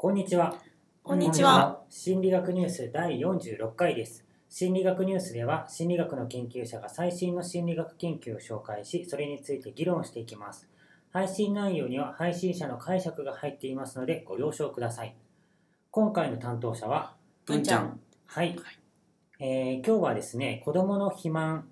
こんにちは。こんにちは。心理学ニュース第46回です。心理学ニュースでは心理学の研究者が最新の心理学研究を紹介し、それについて議論していきます。配信内容には配信者の解釈が入っていますのでご了承ください。今回の担当者は、文ちゃん。はい。えー今日はですね、子供の肥満、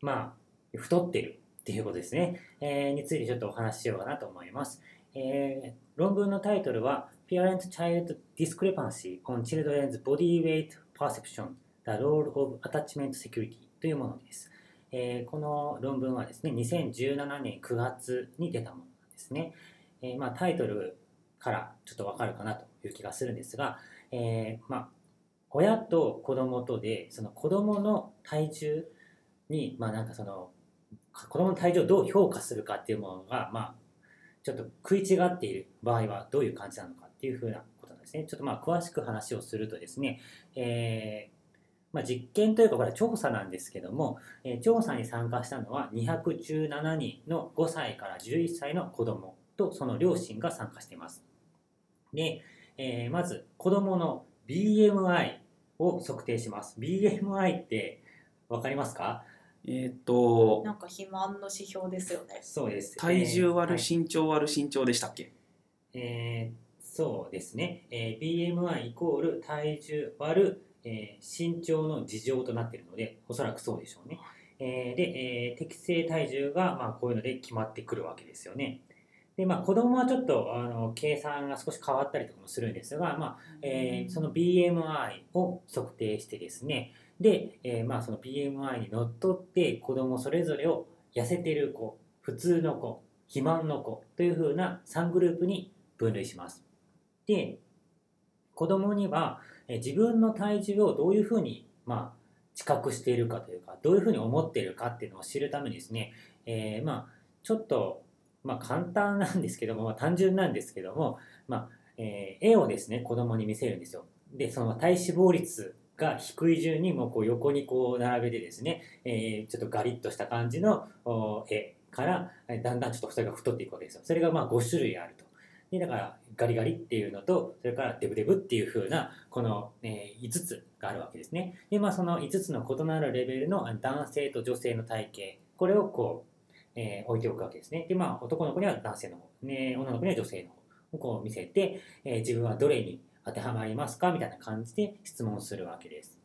まあ、太ってるっていうことですね、えーについてちょっとお話ししようかなと思います。えー論文のタイトルは Parent-Child Discrepancy on Children's Body Weight Perception The Role of Attachment Security というものです。えーこの論文はですね、2017年9月に出たものなんですね。えーまあ、タイトルからちょっとわかるかなという気がするんですが、えーまあ、親と子供とでその子供の体重にまあなんかその子供の体重をどう評価するかっていうものがまあちょっと食い違っている場合はどういう感じなのかっていうふうなことなんですね。ちょっとまあ詳しく話をするとですね、えーまあ、実験というかこれは調査なんですけども、えー調査に参加したのは217人の5歳から11歳の子供とその両親が参加しています。で、えーまず子供の BMI を測定します。BMI って分かりますか？えっ、となんか肥満の指標ですよね。そうです。体重割る身長割る身長でしたっけ、えーそうですね、えー BMI イコール体重割る、えー身長の事情となっているので、おそらくそうでしょうね。えーで、えー適正体重が、まあ、こういうので決まってくるわけですよね。で、まあ、子供はちょっとあの計算が少し変わったりとかもするんですが、まあえーその BMI を測定してですね、で、えーまあ、その BMI にのっとって子供それぞれを痩せてる子、普通の子、肥満の子というふうな3グループに分類します。で、子供にはえー自分の体重をどういうふうに、まあ、知覚しているかというか、どういうふうに思っているかっていうのを知るためにですね、えーまあ、ちょっと、まあ、簡単なんですけども、まあ、単純なんですけども、まあえー絵をですね、子供に見せるんですよ。で、その体脂肪率が低い順にもうこう横にこう並べてですね、えーちょっとガリッとした感じの絵から、だんだんちょっとそれが太っていくわけですよ。それがまあ5種類あると。で、だからガリガリっていうのと、それからデブデブっていう風な、この、え5つがあるわけですね。で、まあその5つの異なるレベルの男性と女性の体型、これをこう、えー置いておくわけですね。で、まあ男の子には男性の方、ね、女の子には女性の方をこう見せて、えー自分はどれに当てはまりますか？みたいな感じで質問するわけです。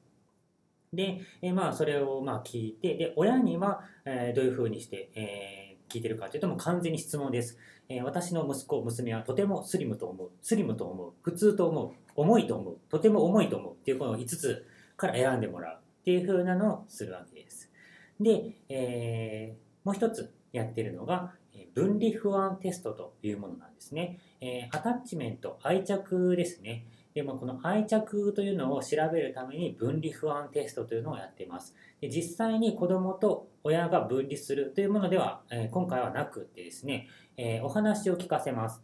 で、えまあそれをまあ聞いて、で、親には、えどういう風にして、え聞いてるかというともう完全に質問です。え私の息子、娘はとてもスリムと思う、スリムと思う、普通と思う、重いと思う、とても重いと思う。っていうこの5つから選んでもらう。っていう風なのをするわけです。で、えーもう一つやってるのが、分離不安テストというものなんですね。えーアタッチメント、愛着ですね。でもこの愛着というのを調べるために分離不安テストというのをやっています。で実際に子供と親が分離するというものでは、えー今回はなくてですね、えーお話を聞かせます。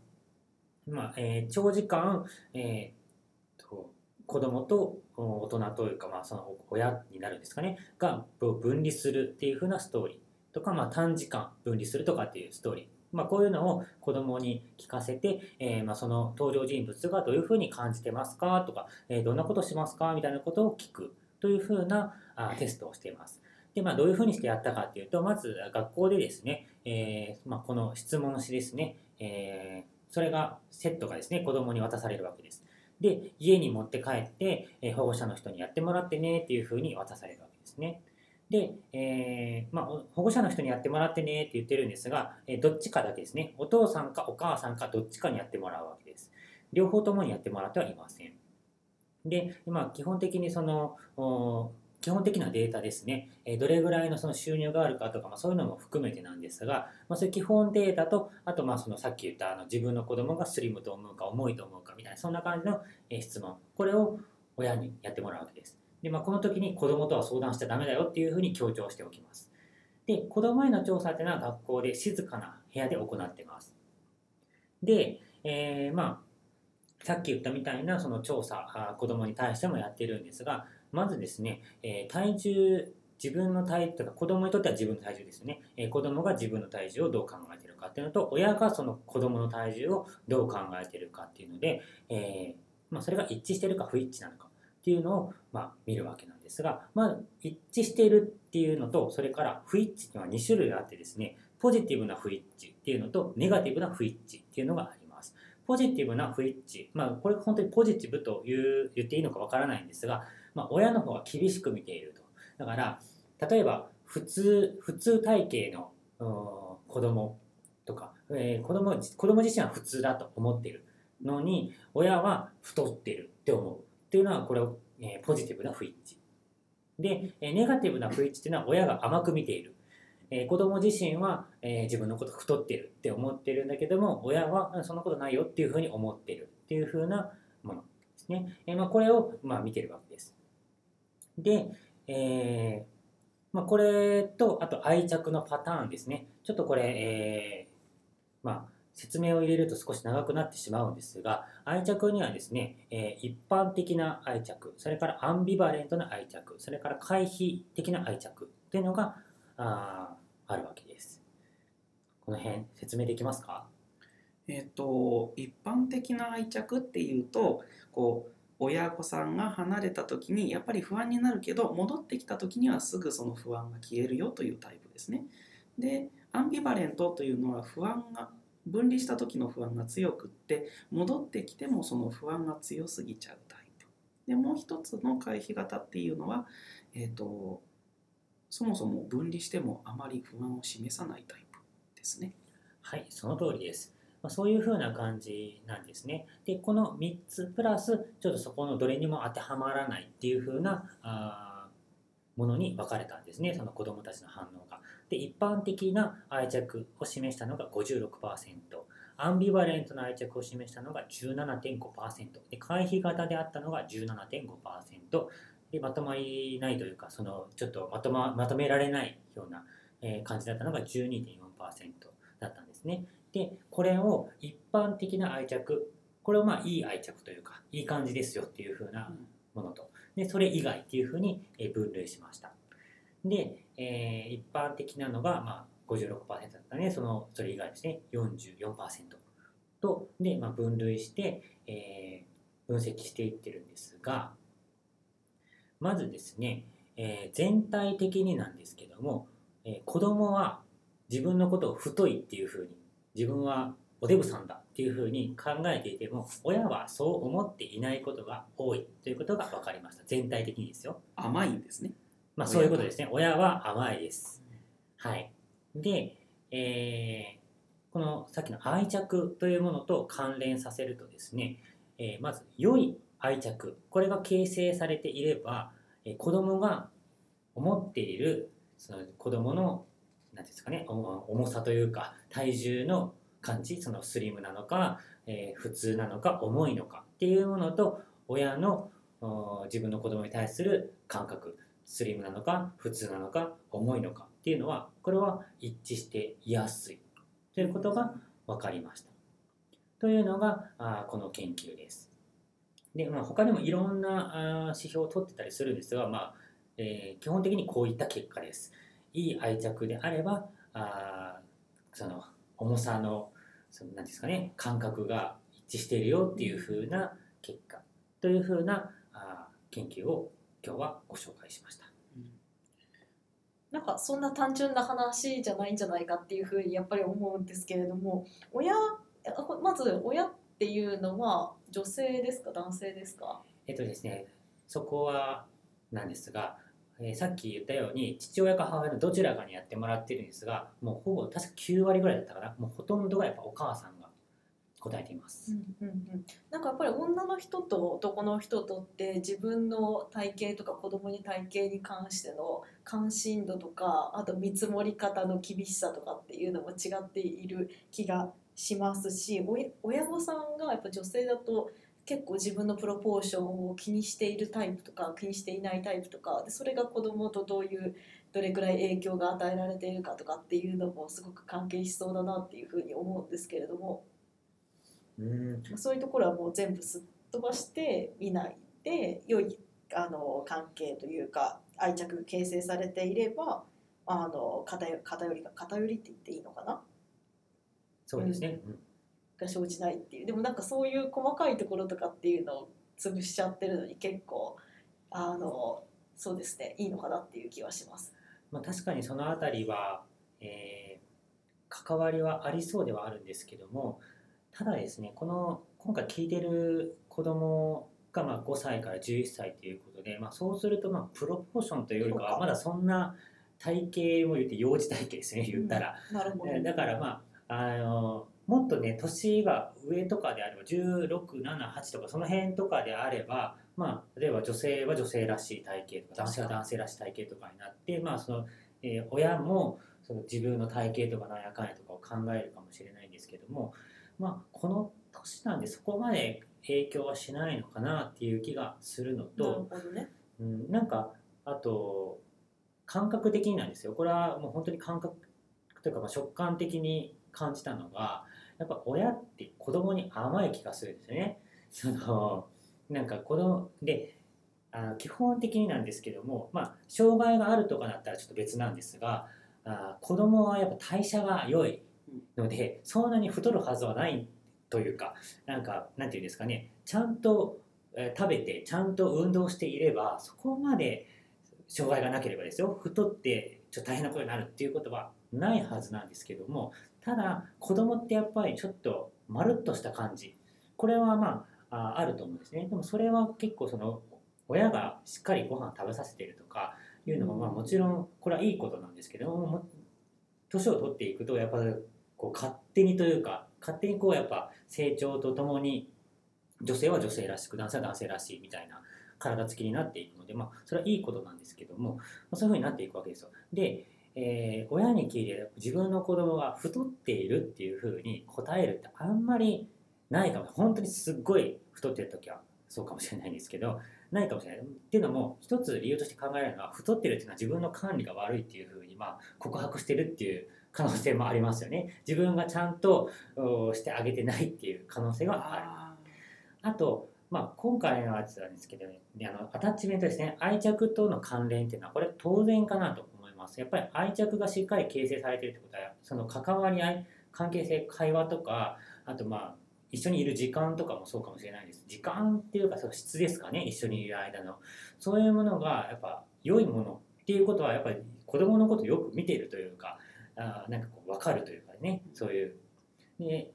まあえー長時間、えーと子供と大人というか、まあ、その親になるんですかね、が分離するっていう風なストーリーとか、まあ、短時間分離するとかっていうストーリー。まあ、こういうのを子供に聞かせて、えーまあ、その登場人物がどういうふうに感じてますかとか、えーどんなことしますかみたいなことを聞くというふうなあテストをしています。で、まあ、どういうふうにしてやったかっていうと、まず学校でですね、えーまあ、この質問紙ですね、えーそれがセットがですね、子供に渡されるわけです。で、家に持って帰って、えー保護者の人にやってもらってねっていうふうに渡されるわけですね。で、えーまあ、保護者の人にやってもらってねって言ってるんですが、えどっちかだけですね、お父さんかお母さんかどっちかにやってもらうわけです。両方ともにやってもらってはいません。で、まあ、基本的にその、基本的なデータですね、えどれぐらいのその収入があるかとか、まあ、そういうのも含めてなんですが、まあ、そういう基本データと、あとまあそのさっき言ったあの自分の子供がスリムと思うか重いと思うかみたいな、そんな感じの質問、これを親にやってもらうわけです。で、まあ、この時に子供とは相談しちゃダメだよっていうふうに強調しておきます。で、子供への調査っていうのは学校で静かな部屋で行ってます。で、えーまあ、さっき言ったみたいなその調査、あ子供に対してもやってるんですが、まずですね、えー体重、自分の体とか子供にとっては自分の体重ですよね、えー子供が自分の体重をどう考えてるか。かっていうのと親がその子供の体重をどう考えてるかっていうので、えーまあ、それが一致してるか不一致なのかっていうのを、ま、見るわけなんですが、まあ、一致しているっていうのとそれから不一致には2種類あってですねポジティブな不一致っていうのとネガティブな不一致っていうのがあります。ポジティブな不一致まあこれ本当にポジティブという言っていいのかわからないんですが、まあ、親の方が厳しく見ていると。だから例えば普通普通体型の子供とか、えー子供子供自身は普通だと思っているのに親は太ってるって思う。っていうのはこれを、えーポジティブな不一致。で、えーネガティブな不一致っていうのは親が甘く見ている、えー子供自身は、えー自分のこと太ってるって思ってるんだけども親はそんなことないよっていうふうに思ってるっていうふうなものですね、えーまあ、これを、まあ、見てるわけです。で、えーまあ、これとあと愛着のパターンですね。ちょっとこれ、えーまあ、説明を入れると少し長くなってしまうんですが愛着にはですね、えー一般的な愛着それからアンビバレントな愛着それから回避的な愛着というのがああるわけですこの辺説明できますか？えっ、と一般的な愛着っていうとこう親御さんが離れた時にやっぱり不安になるけど戻ってきた時にはすぐその不安が消えるよというタイプですね。でアンビバレントというのは不安が分離した時の不安が強くって戻ってきてもその不安が強すぎちゃうタイプ。でもう一つの回避型っていうのは、えー、とそもそも分離してもあまり不安を示さないタイプですね。はい、その通りです。ま、そういう風な感じなんですね。で、この3つプラス、ちょっとそこのどれにも当てはまらないっていう風なあものに分かれたんですね、その子どもたちの反応が。で、一般的な愛着を示したのが56%、アンビバレントな愛着を示したのが17.5%、で回避型であったのが17.5%、でまとまりないというか、そのちょっとまと,、ま、まとめられないような、え感じだったのが12.4%だったんですね。でこれを一般的な愛着これをまあいい愛着というかいい感じですよっていう風なものと。でそれ以外っていう風に分類しました。で、えー一般的なのがまあ56%だったねそのそれ以外ですね44%とで、まあ、分類して、えー分析していってるんですがまずですね、えー全体的になんですけども、えー子供は自分のことを太いっていう風に自分はおデブさんだっていうふうに考えていても親はそう思っていないことが多いということが分かりました全体的にですよ甘いんですね。まあそういうことですね。親は甘いです。はい。で、えーこのさっきの愛着というものと関連させるとですね、えーまず良い愛着。これが形成されていれば、えー子供が思っているその子供の何ですかねお重さというか体重の感じそのスリムなのか、えー普通なのか重いのかっていうものと親のお自分の子供に対する感覚スリムなのか普通なのか重いのかっていうのはこれは一致していやすい。ということが分かりました。というのがあこの研究です。で、まあ、他にもいろんなあ指標を取ってたりするんですが、まあえー基本的にこういった結果です。いい愛着であればあその重さのその何ですかね感覚が一致しているよっていう風な結果。という風なあ研究を今日はご紹介しました。なんかそんな単純な話じゃないんじゃないかっていうふうにやっぱり思うんですけれども親まず親っていうのは女性ですか？男性ですか？えっとですねそこはなんですが、えーさっき言ったように父親か母親のどちらかにやってもらってるんですがもうほぼ確か9割ぐらいだったかな。もうほとんどがやっぱお母さんが答えています。うんうんうん、やっぱり女の人と男の人とって自分の体型とか子供に体型に関しての関心度とかあと見積もり方の厳しさとかっていうのも違っている気がしますし親御さんがやっぱ女性だと結構自分のプロポーションを気にしているタイプとか気にしていないタイプとかでそれが子供とどういうどれくらい影響が与えられているかとかっていうのもすごく関係しそうだなっていうふうに思うんですけれども。そういうところはもう全部すっ飛ばして見ないで良いあの関係というか愛着が形成されていればあの偏偏りが偏りって言っていいのかな？そうですね、うん。が生じないっていう。でもなんかそういう細かいところとかっていうのを潰しちゃってるのに結構あのそうですね。いいのかなっていう気はします。まあ、確かにそのあたりは、えー関わりはありそうではあるんですけどもただですねこの今回聞いてる子供がまあ5歳から11歳ということで、まあ、そうするとまあプロポーションというよりかはまだそんな体型も言って幼児体型ですね言ったら、なるほど。えーだからまああのもっとね年が上とかであれば1678とかその辺とかであればまあ例えば女性は女性らしい体型とか男性は男性らしい体型とかになってまあその、えー親もその自分の体型とかなんやかんやとかを考えるかもしれないんですけどもまあこの年なんでそこまで影響はしないのかなっていう気がするのなると、ほどね。うん、なんかあと感覚的になんですよこれはもう本当に感覚というかまあ直感的に感じたのがやっぱ親って子供に甘い気がするんですよね。そのなんか子供であ基本的になんですけども、まあ、障害があるとかだったらちょっと別なんですがあ子供はやっぱ代謝が良いのでそんなに太るはずはないというかなんかなんていうんですかね。ちゃんと食べてちゃんと運動していればそこまで障害がなければですよ。太ってちょっと大変なことになるっていうことはないはずなんですけども。ただ子供ってやっぱりちょっとまるっとした感じ。これはまああると思うんですね。でもそれは結構その親がしっかりご飯食べさせてるとかいうのもまあもちろんこれはいいことなんですけどもも年を取っていくとやっぱりこう勝手にというか勝手にこうやっぱ成長とともに女性は女性らしく男性は男性らしいみたいな体つきになっていくので、まあ、それはいいことなんですけども、まあ、そういうふうになっていくわけですよ。で、えー親に聞いて自分の子供が太っているっていうふうに答えるってあんまりないかも本当にすっごい太ってる時はそうかもしれないんですけどないかもしれない。っていうのも一つ理由として考えられるのは太ってるっていうのは自分の管理が悪いっていうふうにまあ告白してるっていう可能性もありますよね。自分がちゃんとおしてあげてないっていう可能性がある。ああと、まあ、今回のやつなんですけど、ね、あのアタッチメントですね。愛着との関連っていうのはこれ当然かなと思います。やっぱり愛着がしっかり形成されてるってことはその関わり合い関係性会話とかあとまあ一緒にいる時間とかもそうかもしれないです。時間っていうかその質ですかね。一緒にいる間の。そういうものがやっぱ良いものっていうことはやっぱり子供のことをよく見ているというかあなんかこう分かるというかねそういう。で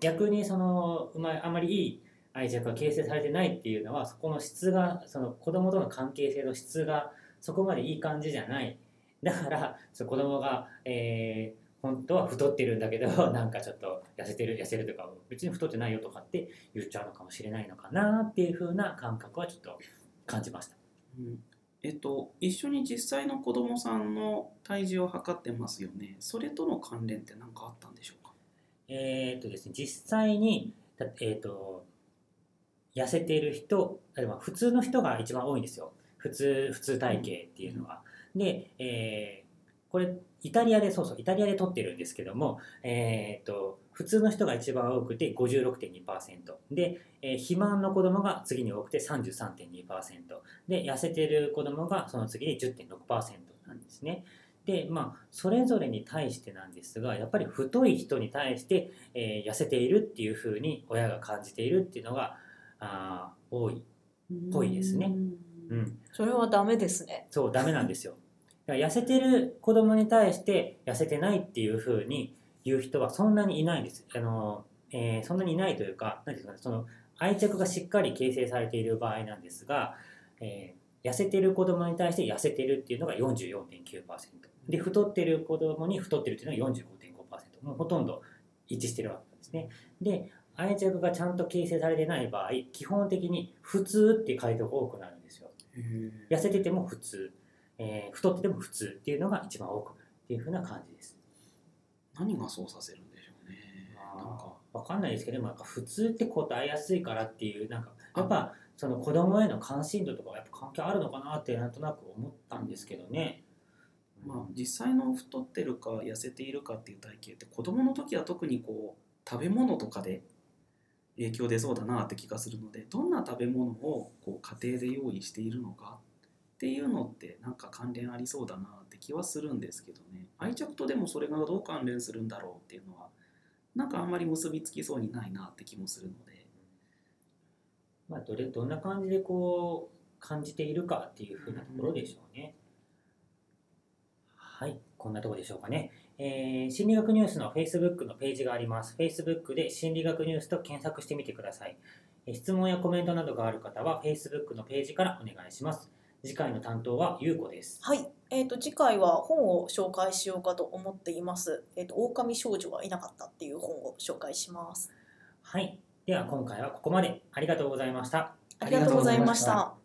逆にそのうまいあまりいい愛着が形成されてないっていうのはそこの質がその子供との関係性の質がそこまでいい感じじゃない。だからその子供が、えー本当は太ってるんだけど なんかちょっと痩せてる痩せるとか別に太ってないよとかって言っちゃうのかもしれないのかなっていう風な感覚はちょっと感じました。うん。えっと、一緒に実際の子供さんの体重を測ってますよね。それとの関連って何かあったんでしょうか？えーっとですね、実際に、だえーっと痩せている人、例えば普通の人が一番多いんですよ。普通、普通体型っていうのは。で、えーこれ、イタリアで、そうそう、イタリアで取ってるんですけども、えーっと、普通の人が一番多くて56.2%。で、えー肥満の子供が次に多くて33.2%。で、痩せてる子供がその次に10.6%なんですね。で、まあ、それぞれに対してなんですが、やっぱり太い人に対して、えー痩せているっていうふうに親が感じているっていうのがあー多い、ぽいですねうん、それはダメですね。そうダメなんですよ痩せてる子供に対して痩せてないっていうふうに言う人はそんなにいないんです。あの、えーそんなにいないというか何ていうかなその愛着がしっかり形成されている場合なんですが、えー痩せてる子供に対して痩せてるっていうのが44.9%で太ってる子供に太ってるっていうのが45.5%もうほとんど一致してるわけですね。で愛着がちゃんと形成されてない場合基本的に普通っていう回答が多くなるんですよ。痩せてても普通、えー太ってても普通っていうのが一番多くなるっていうふうな感じです何がそうさせるんでしょうね。なんか。わかんないですけどでもなんか普通って答えやすいからっていうなんかやっぱその子供への関心度とかはやっぱ関係あるのかなってなんとなく思ったんですけどね。まあ、実際の太ってるか痩せているかっていう体型って子供の時は特にこう食べ物とかで影響出そうだなって気がするのでどんな食べ物をこう家庭で用意しているのかっていうのってなんか関連ありそうだなって気はするんですけどね愛着とでもそれがどう関連するんだろうっていうのはなんかあんまり結びつきそうにないなって気もするのでまあ、どれどんな感じでこう感じているかっていうふうなところでしょうね。はい、こんなとこでしょうかね。えー心理学ニュースの Facebook のページがあります。Facebook で心理学ニュースと検索してみてください。質問やコメントなどがある方は Facebook のページからお願いします。次回の担当はゆうこです。はい、えー、と次回は本を紹介しようかと思っています。えっ、と狼少女はいなかったっていう本を紹介します。はい、では今回はここまでありがとうございました。ありがとうございました。